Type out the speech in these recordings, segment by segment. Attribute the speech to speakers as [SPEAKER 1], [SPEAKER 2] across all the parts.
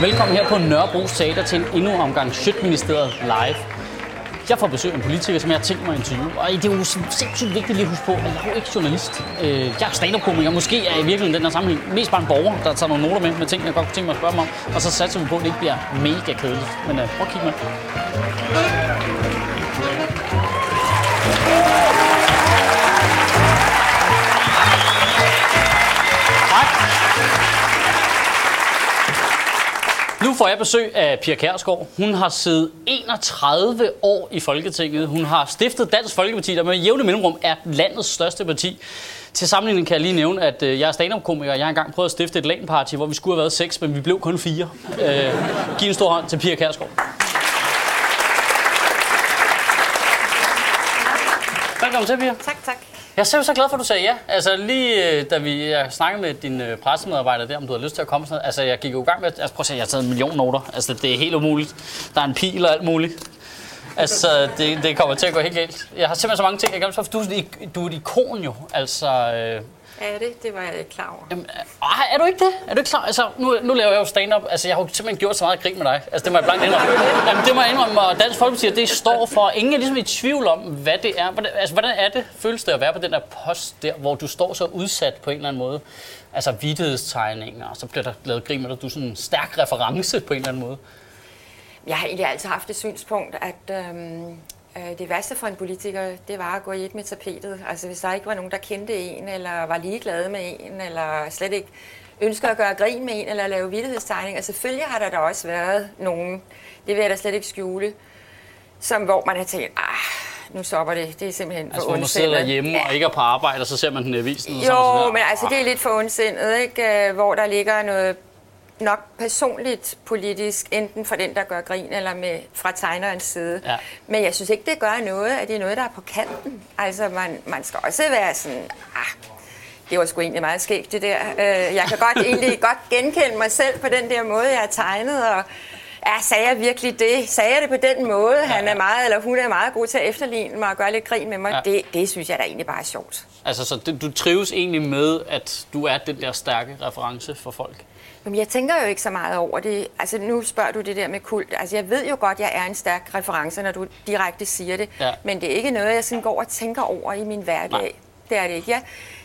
[SPEAKER 1] Velkommen her på Nørrebro Teater til en endnu omgang Sjøtministeriet live. Jeg får besøg af en politiker, som jeg har tænkt mig at interviewe. Og det er jo sindssygt vigtigt lige at huske på, at jeg er jo ikke journalist. Øh, jeg er stand-up-komiker. Måske er jeg i virkeligheden den her sammenhæng mest bare en borger, der tager nogle noter med, med ting, jeg godt kunne tænke mig at spørge mig om. Og så satser vi på, at det ikke bliver mega kedeligt. Men uh, prøv at kigge med. Nu får jeg besøg af Pia Kærsgaard. Hun har siddet 31 år i Folketinget. Hun har stiftet Dansk Folkeparti, der med jævne mellemrum er landets største parti. Til sammenligning kan jeg lige nævne, at øh, jeg er stand-up-komiker. Jeg har engang prøvet at stifte et LAN-party, hvor vi skulle have været seks, men vi blev kun fire. Øh, giv en stor hånd til Pia Kærsgaard. Velkommen til, Pia.
[SPEAKER 2] Tak, tak.
[SPEAKER 1] Jeg er selv så glad for, at du sagde ja. Altså lige øh, da vi jeg snakkede med din øh, pressemedarbejder der, om du havde lyst til at komme sådan noget. Altså jeg gik jo i gang med, altså prøv at se, jeg har taget en million noter. Altså det er helt umuligt. Der er en pil og alt muligt. Altså det, det kommer til at gå helt galt. Jeg har simpelthen så mange ting, jeg kan for du, du er et ikon jo. Altså, øh,
[SPEAKER 2] er det? Det var jeg ikke klar over.
[SPEAKER 1] jamen, øh, er du ikke det? Er du ikke klar? Altså, nu, nu laver jeg jo stand-up. Altså, jeg har jo simpelthen gjort så meget grin med dig. Altså, det må jeg blankt indrømme. Jamen, det må jeg indrømme, og Dansk Folkeparti, det står for. Ingen er ligesom i tvivl om, hvad det er. Hvordan, altså, hvordan er det, føles det at være på den der post der, hvor du står så udsat på en eller anden måde? Altså, vidtighedstegninger, og så bliver der lavet grin med dig. Du er sådan en stærk reference på en eller anden måde.
[SPEAKER 2] Jeg har egentlig altid haft det synspunkt, at øhm, øh, det værste for en politiker, det var at gå i et med tapetet. Altså hvis der ikke var nogen, der kendte en, eller var ligeglade med en, eller slet ikke ønsker at gøre grin med en, eller lave vidtighedstegninger. Selvfølgelig har der da også været nogen, det vil jeg da slet ikke skjule, som, hvor man har tænkt, ah, nu stopper det, det er simpelthen
[SPEAKER 1] Altså,
[SPEAKER 2] for
[SPEAKER 1] hvor man sidder
[SPEAKER 2] ondsindet."
[SPEAKER 1] derhjemme og ikke er på arbejde, og så ser man den i avisen. og er man sådan
[SPEAKER 2] Jo, men altså det er lidt for ondsindet, ikke? Øh, Hvor der ligger noget nok personligt politisk, enten fra den, der gør grin, eller med, fra tegnerens side.
[SPEAKER 1] Ja.
[SPEAKER 2] Men jeg synes ikke, det gør noget, at det er noget, der er på kanten. Altså, man, man skal også være sådan, ah, det var sgu egentlig meget skægt, det der. Øh, Jeg kan godt egentlig godt genkende mig selv på den der måde, jeg har tegnet, og Ja, sagde jeg virkelig det? Sagde jeg det på den måde? Han er meget, eller hun er meget god til at efterligne mig og gøre lidt grin med mig.
[SPEAKER 1] Ja.
[SPEAKER 2] Ja. Det, det synes jeg da egentlig bare er sjovt.
[SPEAKER 1] Altså, så det, du trives egentlig med, at du er den der stærke reference for folk?
[SPEAKER 2] Jamen, jeg tænker jo ikke så meget over det. Altså, nu spørger du det der med kult. Altså, jeg ved jo godt, at jeg er en stærk reference, når du direkte siger det.
[SPEAKER 1] Ja.
[SPEAKER 2] Men det er ikke noget, jeg sådan går og tænker over i min hverdag.
[SPEAKER 1] Nej.
[SPEAKER 2] Det er det ikke. Jeg,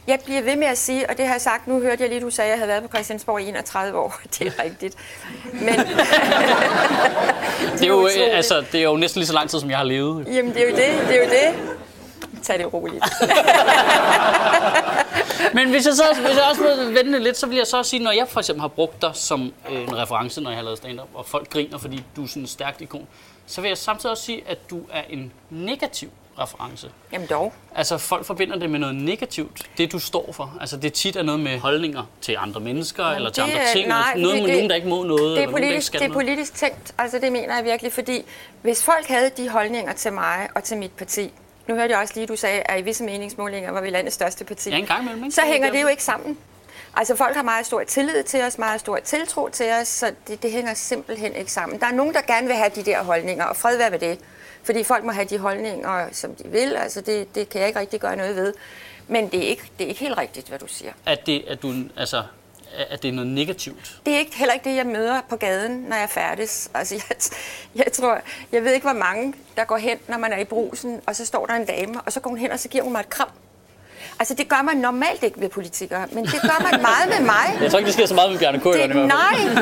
[SPEAKER 2] jeg bliver ved med at sige, og det har jeg sagt, nu hørte jeg lige, du sagde, at jeg havde været på Christiansborg i 31 år. Det er rigtigt. Men,
[SPEAKER 1] Det er, jo, altså, det er jo næsten lige så lang tid, som jeg har levet.
[SPEAKER 2] jamen, det er jo det. Det er jo det. Tag det roligt.
[SPEAKER 1] Men hvis jeg, så, hvis jeg også må vende lidt, så vil jeg så også sige, når jeg for eksempel har brugt dig som øh, en reference, når jeg har lavet stand-up, og folk griner, fordi du er sådan en stærkt ikon, så vil jeg samtidig også sige, at du er en negativ reference.
[SPEAKER 2] Jamen dog.
[SPEAKER 1] Altså, folk forbinder det med noget negativt, det du står for. Altså, det tit er noget med holdninger til andre mennesker, eller til
[SPEAKER 2] det
[SPEAKER 1] andre
[SPEAKER 2] er-
[SPEAKER 1] ting.
[SPEAKER 2] nej,
[SPEAKER 1] noget
[SPEAKER 2] det-
[SPEAKER 1] med
[SPEAKER 2] det-
[SPEAKER 1] nogen, der ikke må noget,
[SPEAKER 2] Det
[SPEAKER 1] eller
[SPEAKER 2] er,
[SPEAKER 1] nogen, der
[SPEAKER 2] politisk, det er politisk tænkt, altså det mener jeg virkelig, fordi hvis folk havde de holdninger til mig og til mit parti, nu hørte jeg også lige, du sagde, at i visse meningsmålinger var vi landets største parti,
[SPEAKER 1] Ja, en gang imellem, ikke?
[SPEAKER 2] så hænger det jo ikke sammen. Altså folk har meget stor tillid til os, meget stor tiltro til os, så det, det hænger simpelthen ikke sammen. Der er nogen, der gerne vil have de der holdninger, og fred være ved det. Fordi folk må have de holdninger, som de vil, altså det, det kan jeg ikke rigtig gøre noget ved. Men det er ikke, det er ikke helt rigtigt, hvad du siger.
[SPEAKER 1] At det, at du, altså, at det er noget negativt.
[SPEAKER 2] Det er ikke, heller ikke det, jeg møder på gaden, når jeg færdes. Altså, jeg, jeg tror, jeg ved ikke, hvor mange, der går hen, når man er i brusen, og så står der en dame, og så går hun hen, og så giver hun mig et kram. Altså, det gør man normalt ikke ved politikere, men det gør man meget med mig.
[SPEAKER 1] Jeg tror ikke, det sker så meget med Bjarne Køller.
[SPEAKER 2] Det, nej, vel?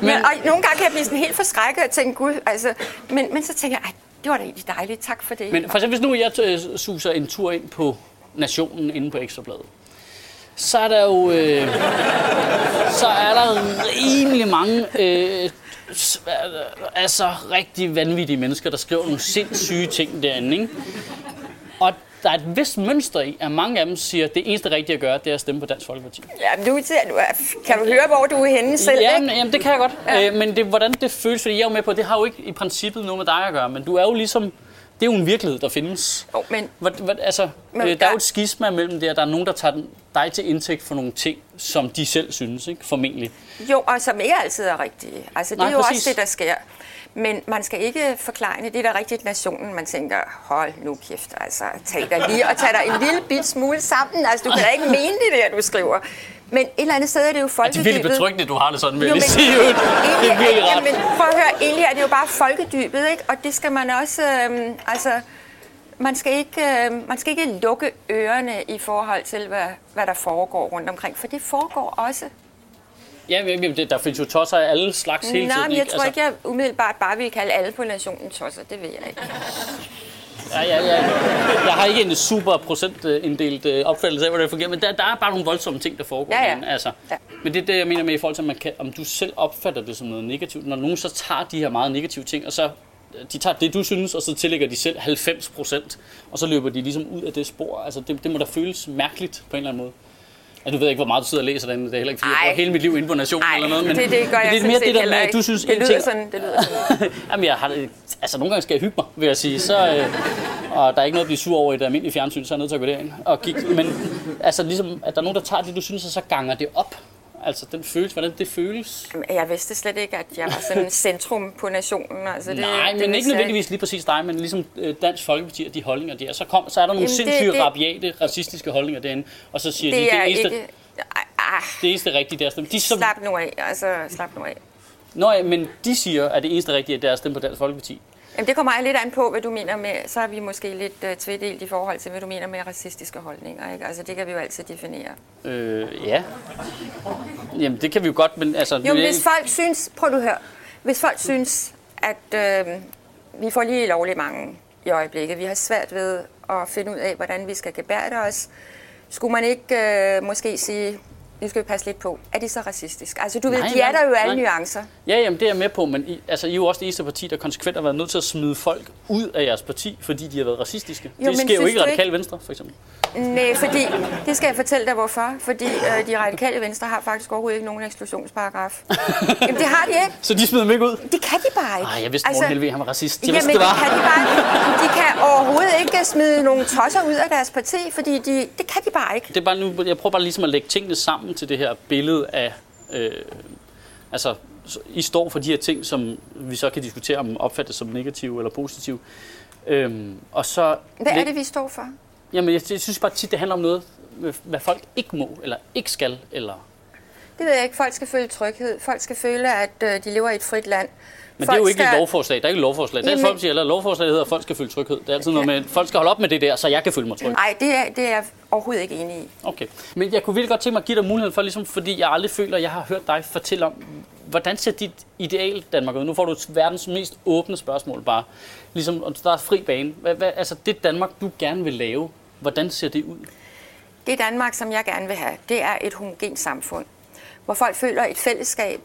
[SPEAKER 2] men, og nogle gange kan jeg blive sådan helt forskrækket og tænke, gud, altså, men, men så tænker jeg, "Ej, det var da egentlig dejligt, tak for det.
[SPEAKER 1] Men for eksempel, hvis nu jeg øh, suser en tur ind på Nationen inde på Ekstrabladet, så er der jo øh, så er der rimelig mange øh, altså rigtig vanvittige mennesker, der skriver nogle sindssyge ting derinde. Ikke? Og der er et vist mønster i, at mange af dem siger, at det eneste rigtige at gøre, det er at stemme på Dansk Folkeparti.
[SPEAKER 2] Ja, du, kan du høre, hvor du er henne selv?
[SPEAKER 1] Jamen,
[SPEAKER 2] ikke?
[SPEAKER 1] jamen, det kan jeg godt. Ja. Øh, men det, hvordan det føles, fordi jeg er jo med på, det har jo ikke i princippet noget med dig at gøre, men du er jo ligesom, det er jo en virkelighed, der findes.
[SPEAKER 2] Jo, men
[SPEAKER 1] Hvad, hvad, altså,
[SPEAKER 2] Men
[SPEAKER 1] øh, der er jo et skisma mellem det, og der er nogen, der tager den, dig til indtægt for nogle ting, som de selv synes, ikke? formentlig.
[SPEAKER 2] Jo, og som ikke altid er rigtige. Altså, det
[SPEAKER 1] Nej,
[SPEAKER 2] er jo
[SPEAKER 1] præcis.
[SPEAKER 2] også det, der sker. Men man skal ikke forklare det, er da rigtigt nationen. Man tænker, hold nu kæft, altså, tag dig lige og tag dig en lille bit smule sammen. Altså, du kan da ikke mene det der, du skriver. Men et eller andet sted er det jo
[SPEAKER 1] Det er
[SPEAKER 2] folkedybet.
[SPEAKER 1] betryggende, du har det sådan, vil
[SPEAKER 2] Jo,
[SPEAKER 1] jeg lige sige. Det er virkelig rart.
[SPEAKER 2] jamen, prøv at høre, egentlig er det jo bare folkedybet, ikke? Og det skal man også, øhm, altså, man skal, ikke, øh, man skal ikke lukke ørerne i forhold til, hvad, hvad der foregår rundt omkring, for det foregår også.
[SPEAKER 1] Ja, men det- der findes jo tosser af alle slags hele
[SPEAKER 2] Nej,
[SPEAKER 1] tiden.
[SPEAKER 2] men jeg
[SPEAKER 1] ikke?
[SPEAKER 2] tror ikke, jeg umiddelbart bare vil kalde alle på nationen tosser, det ved jeg ikke.
[SPEAKER 1] Ja, ja, ja. Jeg har ikke en super procentinddelt øh, opfattelse af, hvordan det fungerer, men der, der er bare nogle voldsomme ting, der foregår.
[SPEAKER 2] Ja, ja.
[SPEAKER 1] Men, altså.
[SPEAKER 2] Ja.
[SPEAKER 1] men det er det, jeg mener med i forhold til, man kan, om du selv opfatter det som noget negativt. Når nogen så tager de her meget negative ting, og så de tager det, du synes, og så tillægger de selv 90 procent, og så løber de ligesom ud af det spor. Altså, det, det må da føles mærkeligt på en eller anden måde. Ja, du ved ikke, hvor meget du sidder og læser den. Det er heller ikke, fordi jeg
[SPEAKER 2] Ej.
[SPEAKER 1] bruger hele mit liv inde på nationen eller noget. Men
[SPEAKER 2] det, det gør jeg
[SPEAKER 1] det er mere det der med, at du synes,
[SPEAKER 2] det lyder
[SPEAKER 1] ting,
[SPEAKER 2] sådan, det lyder sådan.
[SPEAKER 1] Jamen, jeg har altså nogle gange skal jeg hygge mig, vil jeg sige. Så, øh, og der er ikke noget at blive sur over i det almindelige fjernsyn, så er jeg nødt til at gå derind og kigge. Men altså ligesom, at der er nogen, der tager det, du synes, og så ganger det op. Altså den følelse, hvordan det føles.
[SPEAKER 2] Jeg vidste slet ikke, at jeg var sådan centrum på nationen. Altså, det,
[SPEAKER 1] Nej,
[SPEAKER 2] det
[SPEAKER 1] men
[SPEAKER 2] vidste
[SPEAKER 1] ikke nødvendigvis lige præcis dig, men ligesom øh, Dansk Folkeparti og de holdninger der. Så, kom, så er der nogle
[SPEAKER 2] Jamen, det-
[SPEAKER 1] sindssyge,
[SPEAKER 2] det-
[SPEAKER 1] rabiate, racistiske holdninger derinde. Og så siger de,
[SPEAKER 2] Det er
[SPEAKER 1] det eneste,
[SPEAKER 2] ikke... Ej,
[SPEAKER 1] det eneste rigtige, det er at stemme. De, som,
[SPEAKER 2] slap nu af, altså slap nu af.
[SPEAKER 1] Nå, ja, men de siger, at det eneste rigtige, det er at stemme på Dansk Folkeparti.
[SPEAKER 2] Jamen, det kommer lidt an på, hvad du mener med, så er vi måske lidt uh, tvedelt i forhold til, hvad du mener med racistiske holdninger. Ikke? Altså, det kan vi jo altid definere.
[SPEAKER 1] Øh, ja. Jamen, det kan vi jo godt, men altså...
[SPEAKER 2] Jo, men hvis folk synes, prøv du høre, hvis folk synes, at øh, vi får lige lovligt mange i øjeblikket, vi har svært ved at finde ud af, hvordan vi skal gebærde os, skulle man ikke øh, måske sige, nu skal vi passe lidt på, er det så racistisk? Altså, du ved,
[SPEAKER 1] Nej,
[SPEAKER 2] de er
[SPEAKER 1] nej,
[SPEAKER 2] der jo alle
[SPEAKER 1] nej.
[SPEAKER 2] nuancer.
[SPEAKER 1] Ja, jamen det er jeg med på, men I, altså, I er jo også det eneste parti, der konsekvent har været nødt til at smide folk ud af jeres parti, fordi de har været racistiske.
[SPEAKER 2] Jo,
[SPEAKER 1] det sker jo ikke Radikale
[SPEAKER 2] ikke-
[SPEAKER 1] Venstre, for eksempel.
[SPEAKER 2] Nej, fordi, det skal jeg fortælle dig hvorfor. Fordi øh, de radikale venstre har faktisk overhovedet ikke nogen eksklusionsparagraf. Jamen, det har de ikke.
[SPEAKER 1] Så de smider dem ikke ud?
[SPEAKER 2] Det kan de bare ikke.
[SPEAKER 1] Nej, jeg vidste, Morten altså, Helvig, han var racist. Jeg
[SPEAKER 2] Jamen,
[SPEAKER 1] vidste,
[SPEAKER 2] det
[SPEAKER 1] det var.
[SPEAKER 2] kan de bare ikke. De kan overhovedet ikke smide nogle tosser ud af deres parti, fordi de, det kan de bare ikke.
[SPEAKER 1] Det er bare nu, jeg prøver bare ligesom at lægge tingene sammen til det her billede af... Øh, altså, så I står for de her ting, som vi så kan diskutere, om opfattes som negative eller positive. Øhm, og så...
[SPEAKER 2] Hvad er det, vi står for?
[SPEAKER 1] Jamen, jeg, jeg synes bare tit, det handler om noget, hvad folk ikke må, eller ikke skal, eller...
[SPEAKER 2] Det ved jeg ikke. Folk skal føle tryghed. Folk skal føle, at øh, de lever i et frit land.
[SPEAKER 1] Men det er jo ikke
[SPEAKER 2] skal...
[SPEAKER 1] et lovforslag. Der er ikke et lovforslag. Dansk Folkeparti eller lovforslag, der hedder, at folk skal føle tryghed. Det er altid noget med, at folk skal holde op med det der, så jeg kan føle mig tryg.
[SPEAKER 2] Nej, det er, det er jeg overhovedet ikke enig i.
[SPEAKER 1] Okay. Men jeg kunne virkelig godt tænke mig at give dig muligheden for, ligesom, fordi jeg aldrig føler, at jeg har hørt dig fortælle om, hvordan ser dit ideal Danmark ud? Nu får du verdens mest åbne spørgsmål bare. Ligesom, og der er fri bane. Hvad, hvad, altså det Danmark, du gerne vil lave, hvordan ser det ud?
[SPEAKER 2] Det Danmark, som jeg gerne vil have, det er et homogent samfund, hvor folk føler et fællesskab,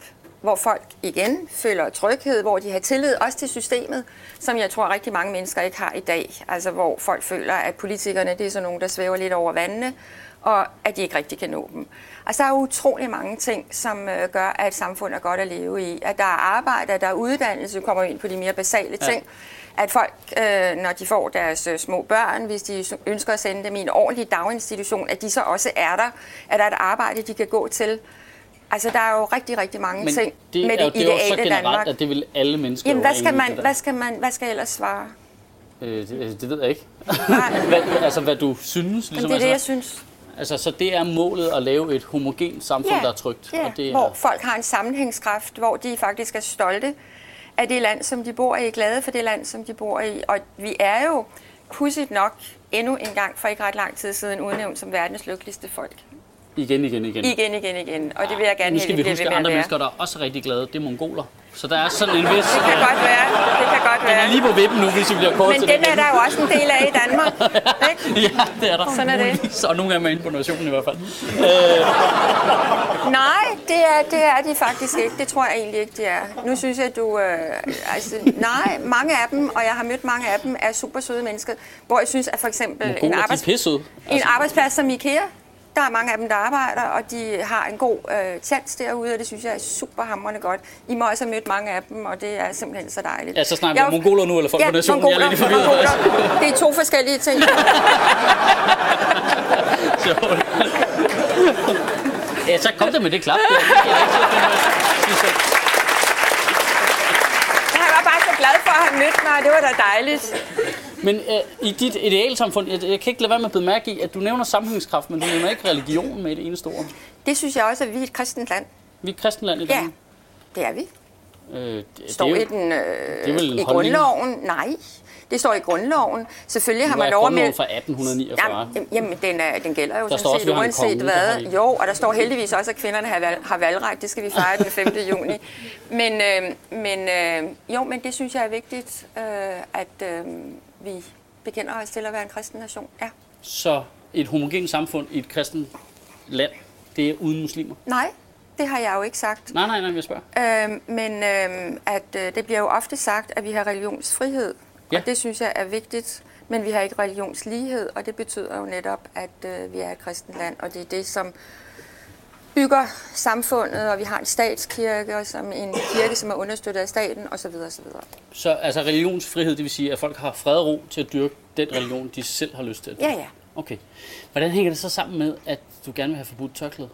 [SPEAKER 2] hvor folk igen føler tryghed, hvor de har tillid også til systemet, som jeg tror rigtig mange mennesker ikke har i dag. Altså hvor folk føler, at politikerne det er sådan nogen, der svæver lidt over vandene, og at de ikke rigtig kan nå dem. Altså der er utrolig mange ting, som øh, gør, at et samfund er godt at leve i. At der er arbejde, at der er uddannelse, kommer ind på de mere basale ting. At folk, øh, når de får deres øh, små børn, hvis de ønsker at sende dem i en ordentlig daginstitution, at de så også er der. At der er et arbejde, de kan gå til. Altså, der er jo rigtig, rigtig mange
[SPEAKER 1] Men
[SPEAKER 2] ting
[SPEAKER 1] det
[SPEAKER 2] med
[SPEAKER 1] jo-
[SPEAKER 2] det
[SPEAKER 1] det er jo så
[SPEAKER 2] ideale
[SPEAKER 1] generelt,
[SPEAKER 2] Danmark.
[SPEAKER 1] at det vil alle mennesker
[SPEAKER 2] Jamen, hvad skal, man,
[SPEAKER 1] det
[SPEAKER 2] hvad skal man, hvad skal jeg ellers svare?
[SPEAKER 1] Øh, det, det ved jeg ikke. Hvad, altså, hvad du synes? Ligesom,
[SPEAKER 2] men det er det, jeg
[SPEAKER 1] altså,
[SPEAKER 2] synes.
[SPEAKER 1] altså, så det er målet at lave et homogent samfund, der er trygt.
[SPEAKER 2] Ja,
[SPEAKER 1] og det er,
[SPEAKER 2] hvor folk har en sammenhængskraft, hvor de faktisk er stolte af det land, som de bor i, glade for det land, som de bor i. Og vi er jo pudsigt nok endnu en gang for ikke ret lang tid siden udnævnt som verdens lykkeligste folk.
[SPEAKER 1] Igen, igen, igen.
[SPEAKER 2] Igen, igen, igen. Og det vil jeg gerne
[SPEAKER 1] Nu skal
[SPEAKER 2] vi
[SPEAKER 1] huske, at andre
[SPEAKER 2] at være.
[SPEAKER 1] mennesker, der er også rigtig glade, det er mongoler. Så der er sådan en vis...
[SPEAKER 2] Det kan godt være. Det kan godt
[SPEAKER 1] Den er
[SPEAKER 2] være.
[SPEAKER 1] lige på vippen nu, hvis vi bliver kort
[SPEAKER 2] Men den
[SPEAKER 1] det
[SPEAKER 2] er der jo også en del af i Danmark. Ikke?
[SPEAKER 1] Ja, det er der.
[SPEAKER 2] Sådan er det.
[SPEAKER 1] Og nogle af dem er inde på nationen i hvert fald.
[SPEAKER 2] Nej, det er, det er de faktisk ikke. Det tror jeg egentlig ikke, de er. Nu synes jeg, du... Øh, altså, nej, mange af dem, og jeg har mødt mange af dem, er super søde mennesker. Hvor jeg synes, at for eksempel en,
[SPEAKER 1] Mongoler, de er
[SPEAKER 2] arbejds,
[SPEAKER 1] pissede.
[SPEAKER 2] en arbejdsplads som IKEA, der er mange af dem, der arbejder, og de har en god øh, tjans derude, og det synes jeg er super hamrende godt. I må også have mødt mange af dem, og det er simpelthen så dejligt.
[SPEAKER 1] Ja, så snakker vi om
[SPEAKER 2] er
[SPEAKER 1] mongoler nu, eller folk
[SPEAKER 2] ja,
[SPEAKER 1] på nationen.
[SPEAKER 2] mongoler,
[SPEAKER 1] jeg er lidt forvirret.
[SPEAKER 2] mongoler. Det er to forskellige ting.
[SPEAKER 1] Ja, så kom der med det klap. der. Er.
[SPEAKER 2] Jeg var bare så glad for at have mødt mig, og det var da dejligt.
[SPEAKER 1] Men øh, i dit idealsamfund, jeg, jeg kan ikke lade være med at bide mærke i, at du nævner sammenhængskraft, men du nævner ikke religion med et eneste ord.
[SPEAKER 2] Det synes jeg også, at vi er et kristent land.
[SPEAKER 1] Vi er et kristent land i
[SPEAKER 2] Ja,
[SPEAKER 1] Danmark.
[SPEAKER 2] det er vi.
[SPEAKER 1] Øh, det,
[SPEAKER 2] Står
[SPEAKER 1] det,
[SPEAKER 2] i
[SPEAKER 1] er jo-
[SPEAKER 2] den
[SPEAKER 1] det er vel
[SPEAKER 2] øh, i grundloven. Nej, det står i grundloven. Selvfølgelig har man lov melde...
[SPEAKER 1] fra 1849.
[SPEAKER 2] Jamen, jamen den, er, den gælder jo
[SPEAKER 1] Der
[SPEAKER 2] sådan set uanset hvad.
[SPEAKER 1] vi.
[SPEAKER 2] Jo, og der står heldigvis også, at kvinderne har, valg, har valgret. Det skal vi fejre den 5. juni. Men, øh, men øh, jo, men det synes jeg er vigtigt, øh, at øh, vi bekender os til at være en kristen nation. Ja.
[SPEAKER 1] Så et homogent samfund i et kristent land, det er uden muslimer?
[SPEAKER 2] Nej, det har jeg jo ikke sagt.
[SPEAKER 1] Nej, nej, nej, jeg spørger.
[SPEAKER 2] Øhm, men øhm, at øh, det bliver jo ofte sagt, at vi har religionsfrihed,
[SPEAKER 1] Ja.
[SPEAKER 2] og det synes jeg er vigtigt. Men vi har ikke religionslighed, og det betyder jo netop, at øh, vi er et kristent land, og det er det, som bygger samfundet, og vi har en statskirke, og som en kirke, som er understøttet af staten, osv. osv.
[SPEAKER 1] Så altså religionsfrihed, det vil sige, at folk har fred og ro til at dyrke den religion, de selv har lyst til at dyrke?
[SPEAKER 2] Ja, ja.
[SPEAKER 1] Okay. Hvordan hænger det så sammen med, at du gerne vil have forbudt tørklæde?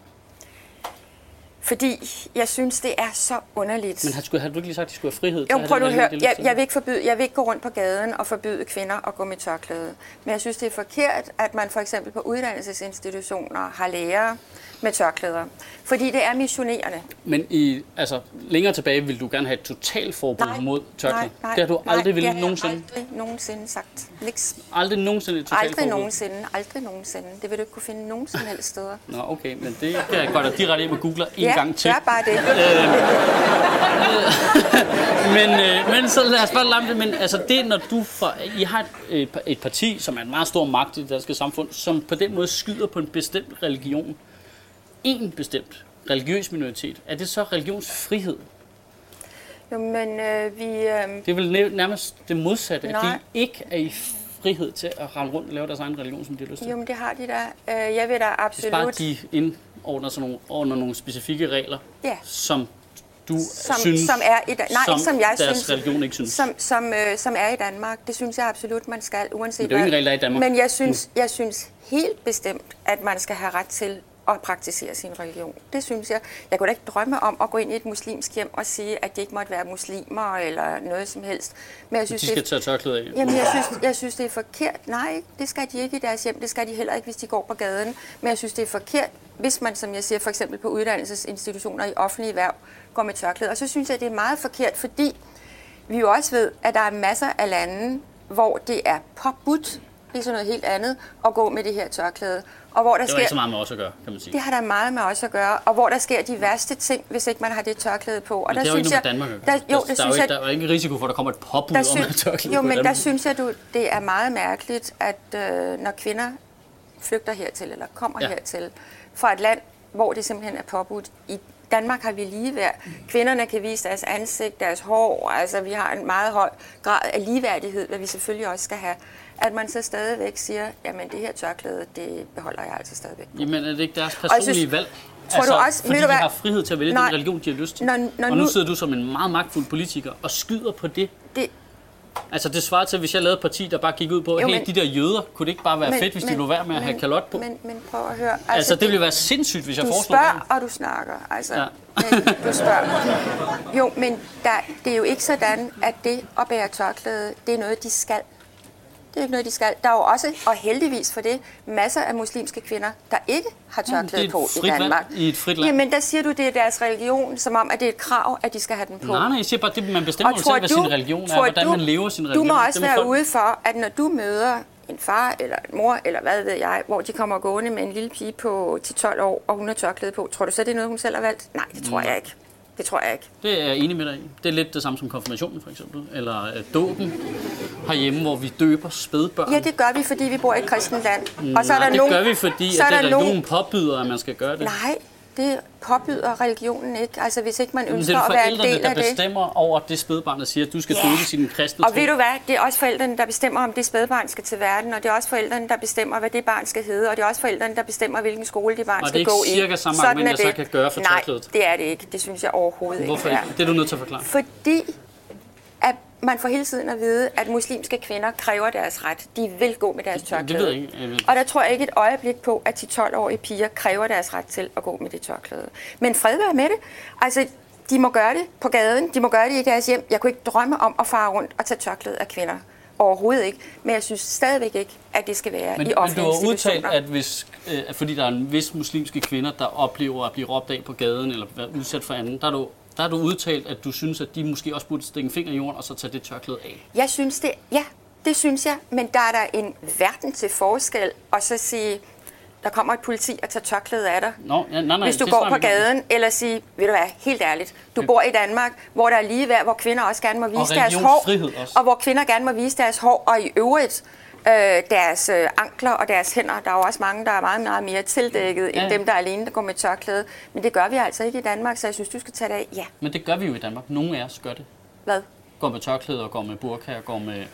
[SPEAKER 2] Fordi jeg synes, det er så underligt.
[SPEAKER 1] Men har, skulle, har du ikke lige sagt, at de skulle have frihed?
[SPEAKER 2] Jo, prøv nu at høre. Jeg,
[SPEAKER 1] til?
[SPEAKER 2] jeg, vil ikke forbyde, jeg vil ikke gå rundt på gaden og forbyde kvinder at gå med tørklæde. Men jeg synes, det er forkert, at man for eksempel på uddannelsesinstitutioner har lærere med tørklæder. Fordi det er missionerende.
[SPEAKER 1] Men i, altså, længere tilbage vil du gerne have et totalforbud mod tørklæde?
[SPEAKER 2] nej, nej,
[SPEAKER 1] det har du aldrig
[SPEAKER 2] nej,
[SPEAKER 1] ville
[SPEAKER 2] det har
[SPEAKER 1] nogensinde?
[SPEAKER 2] aldrig nogensinde sagt. Niks.
[SPEAKER 1] Aldrig nogensinde et totalforbud?
[SPEAKER 2] Aldrig nogensinde. Aldrig nogensinde. Det vil du ikke kunne finde nogen som helst steder.
[SPEAKER 1] Nå, okay, men det kan jeg godt direkte ind og googler en
[SPEAKER 2] ja,
[SPEAKER 1] gang til.
[SPEAKER 2] gør bare det.
[SPEAKER 1] Men, øh, men så lad os bare lade det. Men altså det, når du fra, I har et, et, parti, som er en meget stor magt i det danske samfund, som på den måde skyder på en bestemt religion, en bestemt religiøs minoritet, er det så religionsfrihed?
[SPEAKER 2] Jo, men øh, vi... Øh,
[SPEAKER 1] Det er vel næ- nærmest det modsatte, at
[SPEAKER 2] Nej.
[SPEAKER 1] de ikke er i frihed til at rende rundt og lave deres egen religion, som de har lyst til.
[SPEAKER 2] jo, men det har de da. Øh, jeg vil da
[SPEAKER 1] Hvis bare
[SPEAKER 2] absolut...
[SPEAKER 1] de indordner sig nogle, ordner nogle specifikke regler,
[SPEAKER 2] Ja.
[SPEAKER 1] som du
[SPEAKER 2] Som,
[SPEAKER 1] synes,
[SPEAKER 2] som er i da- nej,
[SPEAKER 1] som,
[SPEAKER 2] som, jeg
[SPEAKER 1] deres
[SPEAKER 2] synes,
[SPEAKER 1] religion ikke synes.
[SPEAKER 2] som, som, øh, som er i Danmark. Det synes jeg absolut, man skal, uanset
[SPEAKER 1] Men det er jo ikke regler i Danmark.
[SPEAKER 2] Men jeg synes, jeg synes helt bestemt, at man skal have ret til at praktisere sin religion. Det synes jeg. Jeg kunne da ikke drømme om at gå ind i et muslimsk hjem og sige, at det ikke måtte være muslimer eller noget som helst. Men jeg synes,
[SPEAKER 1] de
[SPEAKER 2] det
[SPEAKER 1] skal tage tørklæder af.
[SPEAKER 2] Jamen, jeg synes, jeg synes, det er forkert. Nej, det skal de ikke i deres hjem. Det skal de heller ikke, hvis de går på gaden. Men jeg synes, det er forkert, hvis man, som jeg siger, for eksempel på uddannelsesinstitutioner i offentlige erhverv, går med tørklæde. Og så synes jeg, det er meget forkert, fordi vi jo også ved, at der er masser af lande, hvor det er påbudt, er sådan noget helt andet, at gå med det her tørklæde. Og hvor der
[SPEAKER 1] Det har ikke så
[SPEAKER 2] sker,
[SPEAKER 1] meget med os at gøre, kan man sige.
[SPEAKER 2] det har der meget med os at gøre, og hvor der sker de værste ting, hvis ikke man har det tørklæde på. Og
[SPEAKER 1] Men
[SPEAKER 2] der
[SPEAKER 1] det har jo ikke
[SPEAKER 2] synes
[SPEAKER 1] noget med
[SPEAKER 2] jeg,
[SPEAKER 1] Danmark at gøre.
[SPEAKER 2] der, jo,
[SPEAKER 1] der,
[SPEAKER 2] det
[SPEAKER 1] der, er jo
[SPEAKER 2] synes
[SPEAKER 1] ikke,
[SPEAKER 2] jeg,
[SPEAKER 1] der er jo ikke risiko for, at der kommer et påbud
[SPEAKER 2] der
[SPEAKER 1] om at
[SPEAKER 2] synes,
[SPEAKER 1] tørklæde
[SPEAKER 2] jo, men der
[SPEAKER 1] Danmark.
[SPEAKER 2] synes jeg, du, det er meget mærkeligt, at øh, når kvinder flygter hertil, eller kommer
[SPEAKER 1] ja.
[SPEAKER 2] hertil, fra et land, hvor det simpelthen er påbudt. I Danmark har vi ligeværd. Kvinderne kan vise deres ansigt, deres hår. Altså, vi har en meget høj grad af ligeværdighed, hvad vi selvfølgelig også skal have. At man så stadigvæk siger, jamen det her tørklæde, det beholder jeg altså stadigvæk.
[SPEAKER 1] Jamen er det ikke deres personlige
[SPEAKER 2] synes-
[SPEAKER 1] valg?
[SPEAKER 2] Tror du også-
[SPEAKER 1] fordi
[SPEAKER 2] du
[SPEAKER 1] de har frihed til at vælge
[SPEAKER 2] Nej.
[SPEAKER 1] den religion, de har lyst til.
[SPEAKER 2] Når- når
[SPEAKER 1] og nu
[SPEAKER 2] nu-
[SPEAKER 1] sidder du som en meget magtfuld politiker og skyder på det.
[SPEAKER 2] Det,
[SPEAKER 1] Altså det svarer til, hvis jeg lavede et parti, der bare gik ud på,
[SPEAKER 2] Jo,
[SPEAKER 1] hey,
[SPEAKER 2] men-
[SPEAKER 1] de der jøder, kunne det ikke bare være fedt, hvis de lå værd med at have kalot på?
[SPEAKER 2] Men, men prøv at høre. Altså,
[SPEAKER 1] altså det ville være sindssygt, hvis jeg
[SPEAKER 2] Du
[SPEAKER 1] foreslog det.
[SPEAKER 2] spørger, og du snakker. Altså,
[SPEAKER 1] Ja.
[SPEAKER 2] men du spørger. Jo, men der, det er jo ikke sådan, at det at bære tørklæde, det er noget, de skal. Det er ikke noget, de skal. Der er jo også, og heldigvis for det, masser af muslimske kvinder, der ikke har
[SPEAKER 1] er
[SPEAKER 2] tørklæde på i Danmark.
[SPEAKER 1] i et frit land.
[SPEAKER 2] Jamen, der siger du, det er deres religion, som om, at det er et krav, at de skal have den på.
[SPEAKER 1] Nej, nej, jeg siger bare, det man bestemmer jo selv, hvad sin religion er, hvordan
[SPEAKER 2] du-
[SPEAKER 1] man lever sin religion.
[SPEAKER 2] Du må også være
[SPEAKER 1] folk-
[SPEAKER 2] ude for, at når du møder en far eller en mor, eller hvad ved jeg, hvor de kommer gående med en lille pige på 10-12 år, og hun har tørklæde på, tror du så, det er noget, hun selv har valgt? Nej, det tror jeg ikke. Det tror jeg ikke.
[SPEAKER 1] Det er jeg enig med dig i. Det er lidt det samme som konfirmationen for eksempel, eller øh, dåben herhjemme, hvor vi døber spædbørn.
[SPEAKER 2] Ja, det gør vi, fordi vi bor i et kristent land. Og så er
[SPEAKER 1] Nej,
[SPEAKER 2] der
[SPEAKER 1] det
[SPEAKER 2] nogen,
[SPEAKER 1] gør vi, fordi
[SPEAKER 2] så
[SPEAKER 1] at
[SPEAKER 2] er der
[SPEAKER 1] religion
[SPEAKER 2] nogen,
[SPEAKER 1] påbyder, at man skal gøre det.
[SPEAKER 2] Nej, det påbyder religionen ikke. Altså, hvis ikke man ønsker
[SPEAKER 1] det er
[SPEAKER 2] at være en del
[SPEAKER 1] der
[SPEAKER 2] af det.
[SPEAKER 1] bestemmer over det spædbarn, der siger, at du skal
[SPEAKER 2] Ja.
[SPEAKER 1] døbe sin kristne
[SPEAKER 2] Og ved du hvad, det er også forældrene, der bestemmer, om det spædbarn skal til verden, og det er også forældrene, der bestemmer, hvad det barn skal hedde, og det er også forældrene, der bestemmer, hvilken skole det barn
[SPEAKER 1] Og det er
[SPEAKER 2] skal
[SPEAKER 1] ikke
[SPEAKER 2] gå i.
[SPEAKER 1] cirka samme argument,
[SPEAKER 2] er
[SPEAKER 1] jeg så
[SPEAKER 2] det.
[SPEAKER 1] kan gøre for
[SPEAKER 2] Nej,
[SPEAKER 1] tørklædet.
[SPEAKER 2] det er det ikke. Det synes jeg overhovedet
[SPEAKER 1] Hvorfor
[SPEAKER 2] ikke.
[SPEAKER 1] ikke? Det er du nødt til at forklare.
[SPEAKER 2] Fordi man får hele tiden at vide, at muslimske kvinder kræver deres ret. De vil gå med deres tørklæde.
[SPEAKER 1] ved jeg ikke. Jeg ved-
[SPEAKER 2] Og der tror jeg ikke et øjeblik på, at de 12-årige piger kræver deres ret til at gå med det tørklæde. Men fred være med det. Altså, de må gøre det på gaden. De må gøre det i deres hjem. Jeg kunne ikke drømme om at fare rundt og tage tørklæde af kvinder. Overhovedet ikke. Men jeg synes stadigvæk ikke, at det skal være
[SPEAKER 1] Men,
[SPEAKER 2] i
[SPEAKER 1] men
[SPEAKER 2] offentlige
[SPEAKER 1] du har udtalt, at hvis, øh, fordi der er en vis muslimske kvinder, der oplever at blive råbt af på gaden eller være udsat for anden, der har du, der har du udtalt, at du synes, at de måske også burde stikke en finger i jorden og så tage det tørklæde af.
[SPEAKER 2] Jeg synes det, ja, det synes jeg, men der er der en verden til forskel, og så sige, der kommer et politi og tager tørklædet af dig.
[SPEAKER 1] Nå, ja, nej, nej,
[SPEAKER 2] Hvis du går på gaden, eller sige, ved du hvad, helt ærligt, du bor i Danmark, hvor der er ligeværd, hvor kvinder også gerne må vise deres hår,
[SPEAKER 1] også.
[SPEAKER 2] og hvor kvinder gerne må vise deres hår, og i øvrigt øh, deres øh, ankler og deres hænder. Der er jo også mange, der er meget, meget mere tildækket,
[SPEAKER 1] Ja.
[SPEAKER 2] end dem, der er alene, der går med tørklæde. Men det gør vi altså ikke i Danmark, så jeg synes, du skal tage det af. Ja,
[SPEAKER 1] Men det gør vi jo i Danmark. Nogle af os gør det.
[SPEAKER 2] hvad?
[SPEAKER 1] Går med tørklæde og går med burka og går med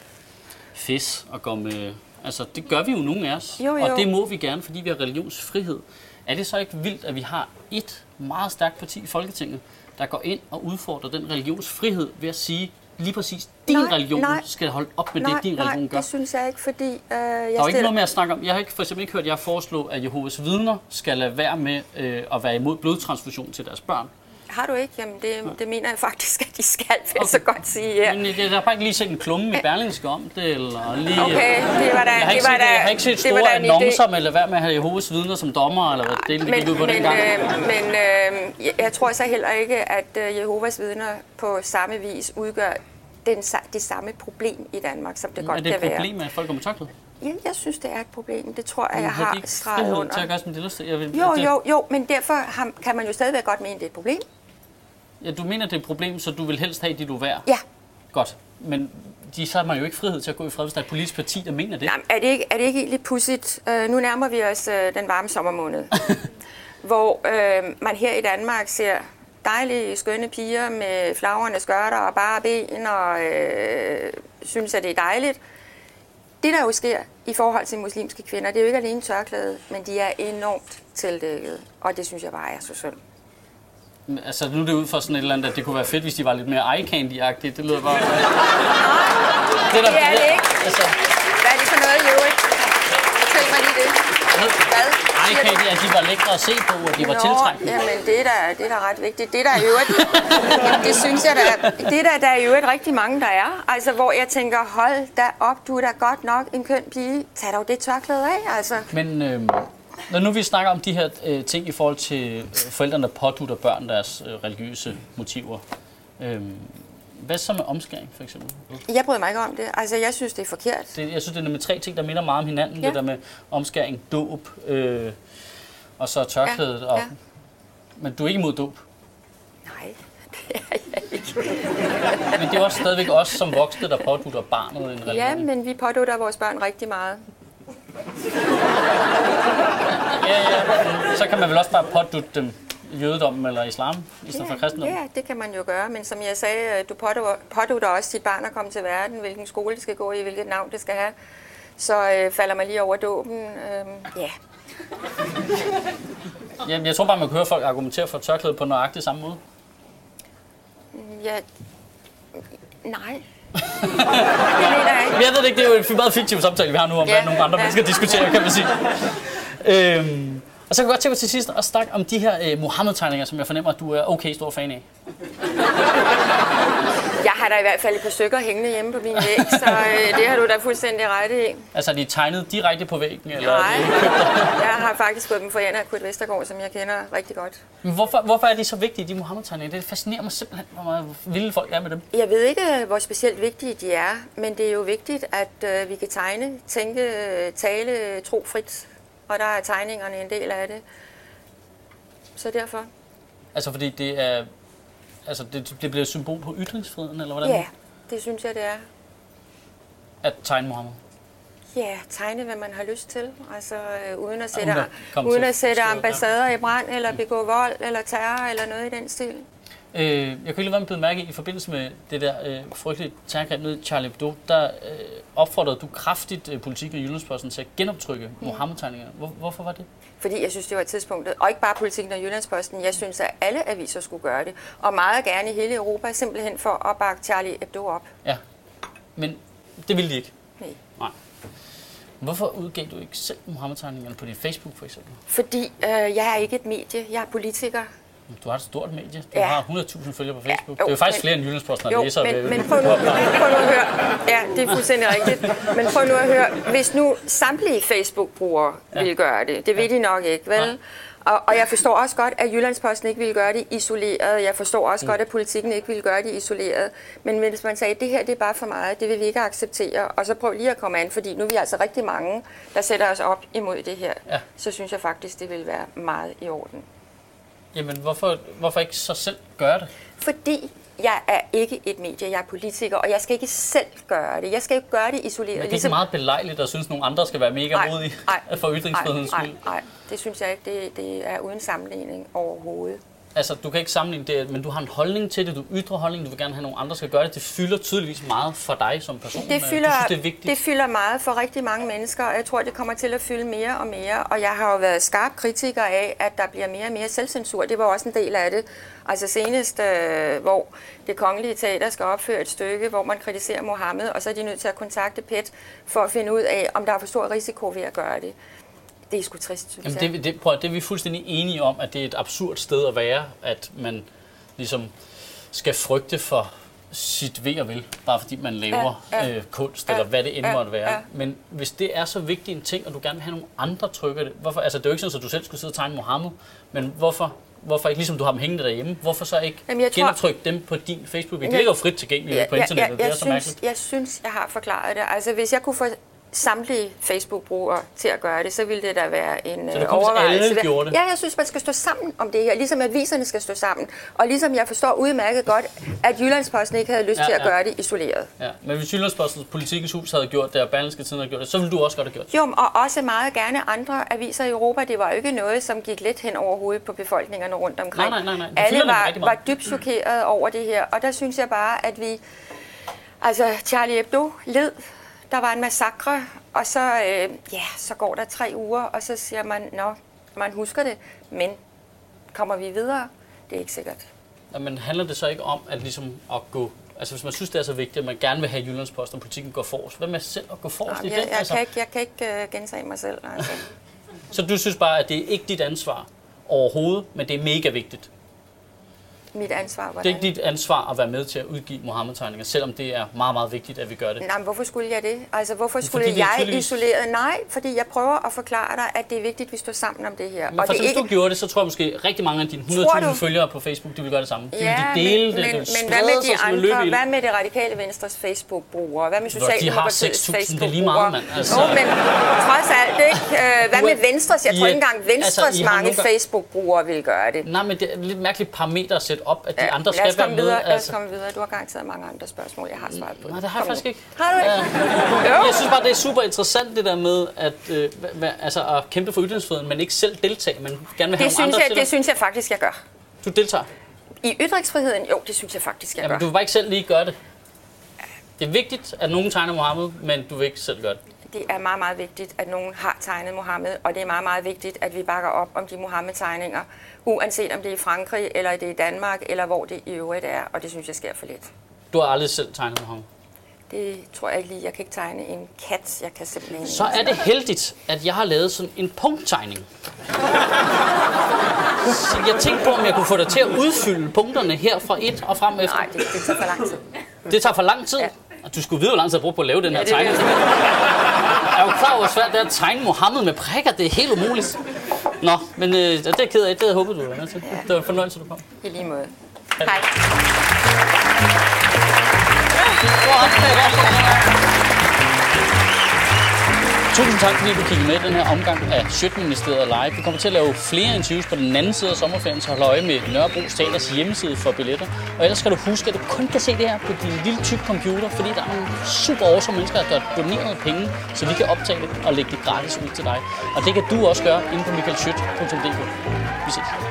[SPEAKER 1] fis og går med... Altså, det gør vi jo nogle af os.
[SPEAKER 2] Jo, jo.
[SPEAKER 1] Og det må vi gerne, fordi vi har religionsfrihed. Er det så ikke vildt, at vi har et meget stærkt parti i Folketinget, der går ind og udfordrer den religionsfrihed ved at sige, lige præcis, din
[SPEAKER 2] Nej,
[SPEAKER 1] religion
[SPEAKER 2] nej.
[SPEAKER 1] skal holde op med
[SPEAKER 2] nej,
[SPEAKER 1] det, din
[SPEAKER 2] nej,
[SPEAKER 1] religion gør.
[SPEAKER 2] det synes jeg ikke, fordi øh, jeg
[SPEAKER 1] Der er jo ikke
[SPEAKER 2] stiller...
[SPEAKER 1] noget med at snakke om. Jeg har ikke, for eksempel ikke hørt jer foreslå, at Jehovas vidner skal lade være med øh, at være imod blodtransfusion til deres børn.
[SPEAKER 2] Har du ikke? Jamen, det, det mener jeg faktisk, at de skal, vil jeg så godt sige her.
[SPEAKER 1] Men jeg, jeg har bare ikke lige set en klumme i Berlingske om det, eller lige...
[SPEAKER 2] Okay, det var da...
[SPEAKER 1] Jeg har ikke,
[SPEAKER 2] det var
[SPEAKER 1] set,
[SPEAKER 2] da,
[SPEAKER 1] jeg har ikke set
[SPEAKER 2] det var
[SPEAKER 1] store annoncer med lade være med at have Jehovas vidner som dommer, eller hvad det, det gik ud på
[SPEAKER 2] men,
[SPEAKER 1] dengang.
[SPEAKER 2] øh, men øh, jeg, jeg tror så heller ikke, at øh, Jehovas vidner på samme vis udgør den, det samme problem i Danmark, som det
[SPEAKER 1] er
[SPEAKER 2] godt
[SPEAKER 1] det
[SPEAKER 2] kan
[SPEAKER 1] et
[SPEAKER 2] være.
[SPEAKER 1] problem, at folk går med tørklæde?
[SPEAKER 2] Ja, jeg synes, det er et problem. Det tror jeg, jeg
[SPEAKER 1] Har
[SPEAKER 2] har streget under.
[SPEAKER 1] til at gøre, som de lyst til? Jeg vil,
[SPEAKER 2] Jo,
[SPEAKER 1] det,
[SPEAKER 2] jo, jo, men derfor har, kan man jo stadigvæk godt mene, det er et problem.
[SPEAKER 1] Ja, du mener, det er et problem, så du vil helst have dit uvær?
[SPEAKER 2] Ja,
[SPEAKER 1] Godt. Men de, så har man jo ikke frihed til at gå i fred, hvis der er et politisk parti, der mener det.
[SPEAKER 2] Nej, er det ikke, er det ikke egentlig pudsigt? Uh, nu nærmer vi os uh, den varme sommermåned, hvor uh, man her i Danmark ser dejlige, skønne piger med flagrende skørter og bare ben og uh, synes, at det er dejligt. Det, der jo sker i forhold til muslimske kvinder, det er jo ikke alene tørklæde, men de er enormt tildækket, og det synes jeg bare er så synd.
[SPEAKER 1] Altså, nu er det ud fra sådan et eller andet, at det kunne være fedt, hvis de var lidt mere eye candy-agtige. Det lyder bare... det, der,
[SPEAKER 2] Det er det ikke.
[SPEAKER 1] Altså,
[SPEAKER 2] Hvad er det for noget i øvrigt? Fortæl mig lige det. Hvad?
[SPEAKER 1] eye candy, at de var lækre at se på, og de var tiltrækkende.
[SPEAKER 2] jamen det er da, det er da ret vigtigt. Det er der i øvrigt, det synes jeg da, det er der, der er i øvrigt rigtig mange, der er. Altså, hvor jeg tænker, hold da op, du er da godt nok en køn pige. Tag dog det tørklæde af, altså.
[SPEAKER 1] Men øh, når nu vi snakker om de her øh, ting i forhold til øh, forældrene, der pådutter børn deres øh, religiøse motiver. Øh, hvad så med omskæring, for eksempel?
[SPEAKER 2] Jeg bryder mig ikke om det. Altså, jeg synes, det er forkert.
[SPEAKER 1] Det, jeg synes, det er nemlig tre ting, der minder meget om hinanden.
[SPEAKER 2] Ja.
[SPEAKER 1] Det der med omskæring, dåb, øh, og så tørklædet.
[SPEAKER 2] Ja,
[SPEAKER 1] Og,
[SPEAKER 2] ja.
[SPEAKER 1] Men du er ikke imod dåb.
[SPEAKER 2] Nej, det er jeg ikke.
[SPEAKER 1] Men det er også stadigvæk os som voksne, der pådutter barnet en religion.
[SPEAKER 2] Ja, men vi pådutter vores børn rigtig meget.
[SPEAKER 1] Ja, ja. Så kan man vel også bare pådutte dem jødedommen eller islam, i stedet for kristendom.
[SPEAKER 2] Ja, det kan man jo gøre, men som jeg sagde, du pådutter, også dit barn at komme til verden, hvilken skole det skal gå i, hvilket navn det skal have. Så øh, falder man lige over dåben. Øh, ja,
[SPEAKER 1] Jeg, jeg tror bare, man kan høre folk argumentere for tørklæde på nøjagtig samme måde.
[SPEAKER 2] ja, nej. det mener jeg ikke.
[SPEAKER 1] Jeg ved det ikke, det er jo en meget fiktiv samtale, vi har nu om,
[SPEAKER 2] Ja,
[SPEAKER 1] hvad nogle andre
[SPEAKER 2] ja.
[SPEAKER 1] mennesker diskuterer, kan man sige. Øhm, og så kan jeg godt tænke mig til sidst at snakke om de her øh, Mohammed-tegninger, som jeg fornemmer, at du er okay stor fan af.
[SPEAKER 2] Jeg har da i hvert fald et par stykker hængende hjemme på min væg, så øh, det har du da fuldstændig ret i.
[SPEAKER 1] Altså, er de tegnet direkte på væggen? Eller
[SPEAKER 2] Nej,
[SPEAKER 1] Er
[SPEAKER 2] jeg har faktisk fået dem for Jana Kurt Vestergaard, som jeg kender rigtig godt.
[SPEAKER 1] men hvorfor, hvorfor er de så vigtige, de Mohammed-tegninger? Det fascinerer mig simpelthen, hvor meget vilde folk er med dem.
[SPEAKER 2] Jeg ved ikke, hvor specielt vigtige de er, men det er jo vigtigt, at øh, vi kan tegne, tænke, tale, tro frit. Og der er tegningerne en del af det. Så derfor.
[SPEAKER 1] Altså, fordi det er... Altså, det, det bliver et symbol på ytringsfriheden, eller hvordan?
[SPEAKER 2] Ja, det synes jeg, det er.
[SPEAKER 1] At tegne Mohammed.
[SPEAKER 2] Ja, tegne, hvad man har lyst til. Altså, øh, uden at sætte,
[SPEAKER 1] uden at
[SPEAKER 2] uden sætte ambassader i brand, eller begå vold, eller terror, eller noget i den stil.
[SPEAKER 1] Øh, jeg kunne ikke lade være med at mærke i, forbindelse med det der øh, frygtelige terrorangreb nede i Charlie Hebdo, der øh, opfordrede du kraftigt øh, politikken og Jyllandsposten til at genoptrykke Mohammed-tegningerne. Hvor, hvorfor var det?
[SPEAKER 2] Fordi jeg synes, det var tidspunktet. Og ikke bare Politikken og Jyllandsposten. Jeg synes, at alle aviser skulle gøre det. Og meget gerne i hele Europa, simpelthen for at bakke Charlie Hebdo op.
[SPEAKER 1] Ja, men det ville de ikke.
[SPEAKER 2] Nej.
[SPEAKER 1] Nej. Hvorfor udgav du ikke selv Mohammed-tegningerne på din Facebook for eksempel?
[SPEAKER 2] Fordi øh, jeg er ikke et medie. Jeg er politiker.
[SPEAKER 1] Du har et stort medie. Du
[SPEAKER 2] Ja.
[SPEAKER 1] har 100.000 følgere på Facebook.
[SPEAKER 2] jo,
[SPEAKER 1] det er jo faktisk
[SPEAKER 2] men-
[SPEAKER 1] flere end Jyllandsposten,
[SPEAKER 2] Jo,
[SPEAKER 1] læser.
[SPEAKER 2] men, men prøv, nu, prøv nu at høre. Ja, det er fuldstændig rigtigt. Men prøv nu at høre. Hvis nu samtlige Facebook-brugere ja. ville gøre det, det vil de nok ikke, vel?
[SPEAKER 1] Nej.
[SPEAKER 2] Og, og jeg forstår også godt, at Jyllandsposten ikke ville gøre det isoleret. Jeg forstår også mm. godt, at politikken ikke ville gøre det isoleret. Men hvis man sagde, at det her det er bare for meget, det vil vi ikke acceptere, og så prøv lige at komme an, fordi nu er vi altså rigtig mange, der sætter os op imod det her,
[SPEAKER 1] Ja.
[SPEAKER 2] så synes jeg faktisk, det vil være meget i orden.
[SPEAKER 1] Jamen, hvorfor, hvorfor ikke så selv gøre det?
[SPEAKER 2] Fordi jeg er ikke et medie, jeg er politiker, og jeg skal ikke selv gøre det. Jeg skal ikke gøre det isoleret.
[SPEAKER 1] Men det er ikke meget belejligt at synes, at nogle andre skal være mega modige for ytringsfrihedens
[SPEAKER 2] nej,
[SPEAKER 1] skyld.
[SPEAKER 2] nej, nej, det synes jeg ikke. Det, det er uden sammenligning overhovedet.
[SPEAKER 1] Altså, du kan ikke sammenligne det, men du har en holdning til det, du ytrer holdning, du vil gerne have, at nogle andre skal gøre det. Det fylder tydeligvis meget for dig som person.
[SPEAKER 2] Det
[SPEAKER 1] Øh,
[SPEAKER 2] fylder,
[SPEAKER 1] du synes, det er vigtigt.
[SPEAKER 2] det fylder meget for rigtig mange mennesker, og jeg tror, det kommer til at fylde mere og mere. Og jeg har jo været skarp kritiker af, at der bliver mere og mere selvcensur. Det var også en del af det. Altså senest, øh, hvor det kongelige teater skal opføre et stykke, hvor man kritiserer Mohammed, og så er de nødt til at kontakte PET for at finde ud af, om der er for stor risiko ved at gøre det. Det er sgu trist, synes
[SPEAKER 1] Jamen,
[SPEAKER 2] jeg.
[SPEAKER 1] det, det, prøv, det er vi fuldstændig enige om, at det er et absurd sted at være, at man ligesom skal frygte for sit ved og vel, bare fordi man laver
[SPEAKER 2] Ja, ja.
[SPEAKER 1] øh, kunst,
[SPEAKER 2] Ja,
[SPEAKER 1] eller hvad det end
[SPEAKER 2] ja,
[SPEAKER 1] måtte være.
[SPEAKER 2] ja.
[SPEAKER 1] Men hvis det er så vigtig en ting, og du gerne vil have nogle andre trykker det, hvorfor, altså det er jo ikke sådan, at du selv skulle sidde og tegne Mohammed, men hvorfor, hvorfor ikke, ligesom du har dem hængende derhjemme, hvorfor så ikke
[SPEAKER 2] Jamen, jeg tror-
[SPEAKER 1] genoptrykke dem på din Facebook? Det ligger jo frit tilgængeligt på internettet, det
[SPEAKER 2] jeg,
[SPEAKER 1] er
[SPEAKER 2] jeg,
[SPEAKER 1] så
[SPEAKER 2] synes,
[SPEAKER 1] mærkeligt.
[SPEAKER 2] jeg synes, jeg har forklaret det. Altså, hvis jeg kunne få samtlige Facebook-brugere til at gøre det, så ville det da være en
[SPEAKER 1] det
[SPEAKER 2] øh,
[SPEAKER 1] er
[SPEAKER 2] overvejelse.
[SPEAKER 1] alle gjorde det?
[SPEAKER 2] Ja, jeg synes, man skal stå sammen om det her, ligesom aviserne skal stå sammen. Og ligesom jeg forstår udmærket godt, at Jyllandsposten ikke havde lyst
[SPEAKER 1] Ja,
[SPEAKER 2] til at
[SPEAKER 1] ja.
[SPEAKER 2] gøre det isoleret.
[SPEAKER 1] Ja. Men hvis Jyllandspostens Politikens Hus havde gjort det, og Berlingske Tiden havde gjort det, så ville du også godt have gjort det.
[SPEAKER 2] Jo, og også meget gerne andre aviser i Europa. Det var jo ikke noget, som gik lidt hen over hovedet på befolkningerne rundt omkring.
[SPEAKER 1] Nej, nej, nej, nej.
[SPEAKER 2] Alle var, var dybt chokeret over det her, og der synes jeg bare, at vi... Altså, Charlie Hebdo led. Der var en massakre, og så, øh, ja, så går der tre uger, og så siger man, nå, man husker det, men kommer vi videre? Det er ikke sikkert.
[SPEAKER 1] Men handler det så ikke om at, ligesom at gå... Altså hvis man synes, det er så vigtigt, at man gerne vil have Jyllandsposten og politikken går forrest, hvad med selv at gå forrest
[SPEAKER 2] Jamen,
[SPEAKER 1] i
[SPEAKER 2] jeg,
[SPEAKER 1] den?
[SPEAKER 2] jeg,
[SPEAKER 1] Altså?
[SPEAKER 2] kan ikke, jeg kan ikke uh, gentage mig selv. Altså.
[SPEAKER 1] Så du synes bare, at det er ikke dit ansvar overhovedet, men det er mega vigtigt.
[SPEAKER 2] Mit ansvar,
[SPEAKER 1] Det er
[SPEAKER 2] hvordan?
[SPEAKER 1] ikke dit ansvar at være med til at udgive Mohammed-tegninger, selvom det er meget, meget vigtigt, at vi gør det.
[SPEAKER 2] Nej, men hvorfor skulle jeg det? Altså, hvorfor
[SPEAKER 1] Fordi
[SPEAKER 2] skulle
[SPEAKER 1] er
[SPEAKER 2] jeg
[SPEAKER 1] tydeligvis-
[SPEAKER 2] isoleret? Nej, fordi jeg prøver at forklare dig, at det er vigtigt, at vi står sammen om det her.
[SPEAKER 1] Men for
[SPEAKER 2] det
[SPEAKER 1] hvis du gjorde det, så tror jeg måske rigtig mange af dine 100.000
[SPEAKER 2] du?
[SPEAKER 1] følgere på Facebook, de vil gøre det samme. De vil
[SPEAKER 2] Ja,
[SPEAKER 1] de dele
[SPEAKER 2] men,
[SPEAKER 1] det,
[SPEAKER 2] men,
[SPEAKER 1] det
[SPEAKER 2] men hvad med de andre? Hvad med det radikale venstres Facebook-brugere? Hvad med
[SPEAKER 1] Hvor de har
[SPEAKER 2] Socialdemokratiets
[SPEAKER 1] 6.000, det er
[SPEAKER 2] Facebook-brugere?
[SPEAKER 1] lige meget, mand. Altså-
[SPEAKER 2] Jo, men trods alt ikke. Øh, Hvad med Venstres? Jeg tror ikke engang Venstres
[SPEAKER 1] altså, har
[SPEAKER 2] mange Facebook-brugere vil gøre det.
[SPEAKER 1] Nej, men det er lidt mærkeligt parameter at sætte op, at de andre
[SPEAKER 2] lad
[SPEAKER 1] skal være med.
[SPEAKER 2] videre. Lad os
[SPEAKER 1] Altså.
[SPEAKER 2] komme videre. Du har garanteret mange andre spørgsmål, jeg har svaret på.
[SPEAKER 1] Nej, det har jeg faktisk ikke.
[SPEAKER 2] Har du ikke?
[SPEAKER 1] Ja. Jeg synes bare, det er super interessant det der med at, øh, altså at kæmpe for ytringsfriheden, men ikke selv deltage, men gerne vil have
[SPEAKER 2] Det synes,
[SPEAKER 1] andre
[SPEAKER 2] jeg, det synes jeg faktisk, jeg gør.
[SPEAKER 1] Du deltager.
[SPEAKER 2] I ytringsfriheden, jo, det synes jeg faktisk, jeg
[SPEAKER 1] Jamen,
[SPEAKER 2] gør.
[SPEAKER 1] du vil bare ikke selv lige gøre det. Det er vigtigt, at nogen tegner Mohammed, men du vil ikke selv gøre det.
[SPEAKER 2] Det er meget, meget vigtigt, at nogen har tegnet Mohammed, og det er meget, meget vigtigt, at vi bakker op om de Mohammed-tegninger, uanset om det er i Frankrig, eller det er i Danmark, eller hvor det i øvrigt er, og det synes jeg sker for lidt.
[SPEAKER 1] Du har aldrig selv tegnet Mohammed.
[SPEAKER 2] Det tror jeg ikke lige. Jeg kan ikke tegne en kat. Jeg kan simpelthen
[SPEAKER 1] Så er det heldigt, at jeg har lavet sådan en punkttegning. Så jeg tænkte på, om jeg kunne få dig til at udfylde punkterne her fra et og frem efter.
[SPEAKER 2] Nej, det, det tager for lang tid.
[SPEAKER 1] Det tager for lang tid.
[SPEAKER 2] Ja.
[SPEAKER 1] Og du skulle vide, hvor lang tid jeg brugte på at lave den her
[SPEAKER 2] det ved
[SPEAKER 1] tegning. jeg. Er jo klar over, hvor svært det er at tegne Mohammed med prikker. Det er helt umuligt. Nå, men øh, det er jeg ked af. Det havde jeg håbet, du var med til. Det var en fornøjelse, du kom.
[SPEAKER 2] I lige måde. Hej.
[SPEAKER 1] Tusind tak, fordi du kiggede med i den her omgang af Sjøtministeriet Live. Vi kommer til at lave flere interviews på den anden side af sommerferien, så hold øje med Nørrebro Teaters hjemmeside for billetter. Og ellers skal du huske, at du kun kan se det her på din lille tyk computer, fordi der er nogle super awesome mennesker, der har doneret penge, så vi kan optage det og lægge det gratis ud til dig. Og det kan du også gøre inde på michaelschødt.dk. Vi ses.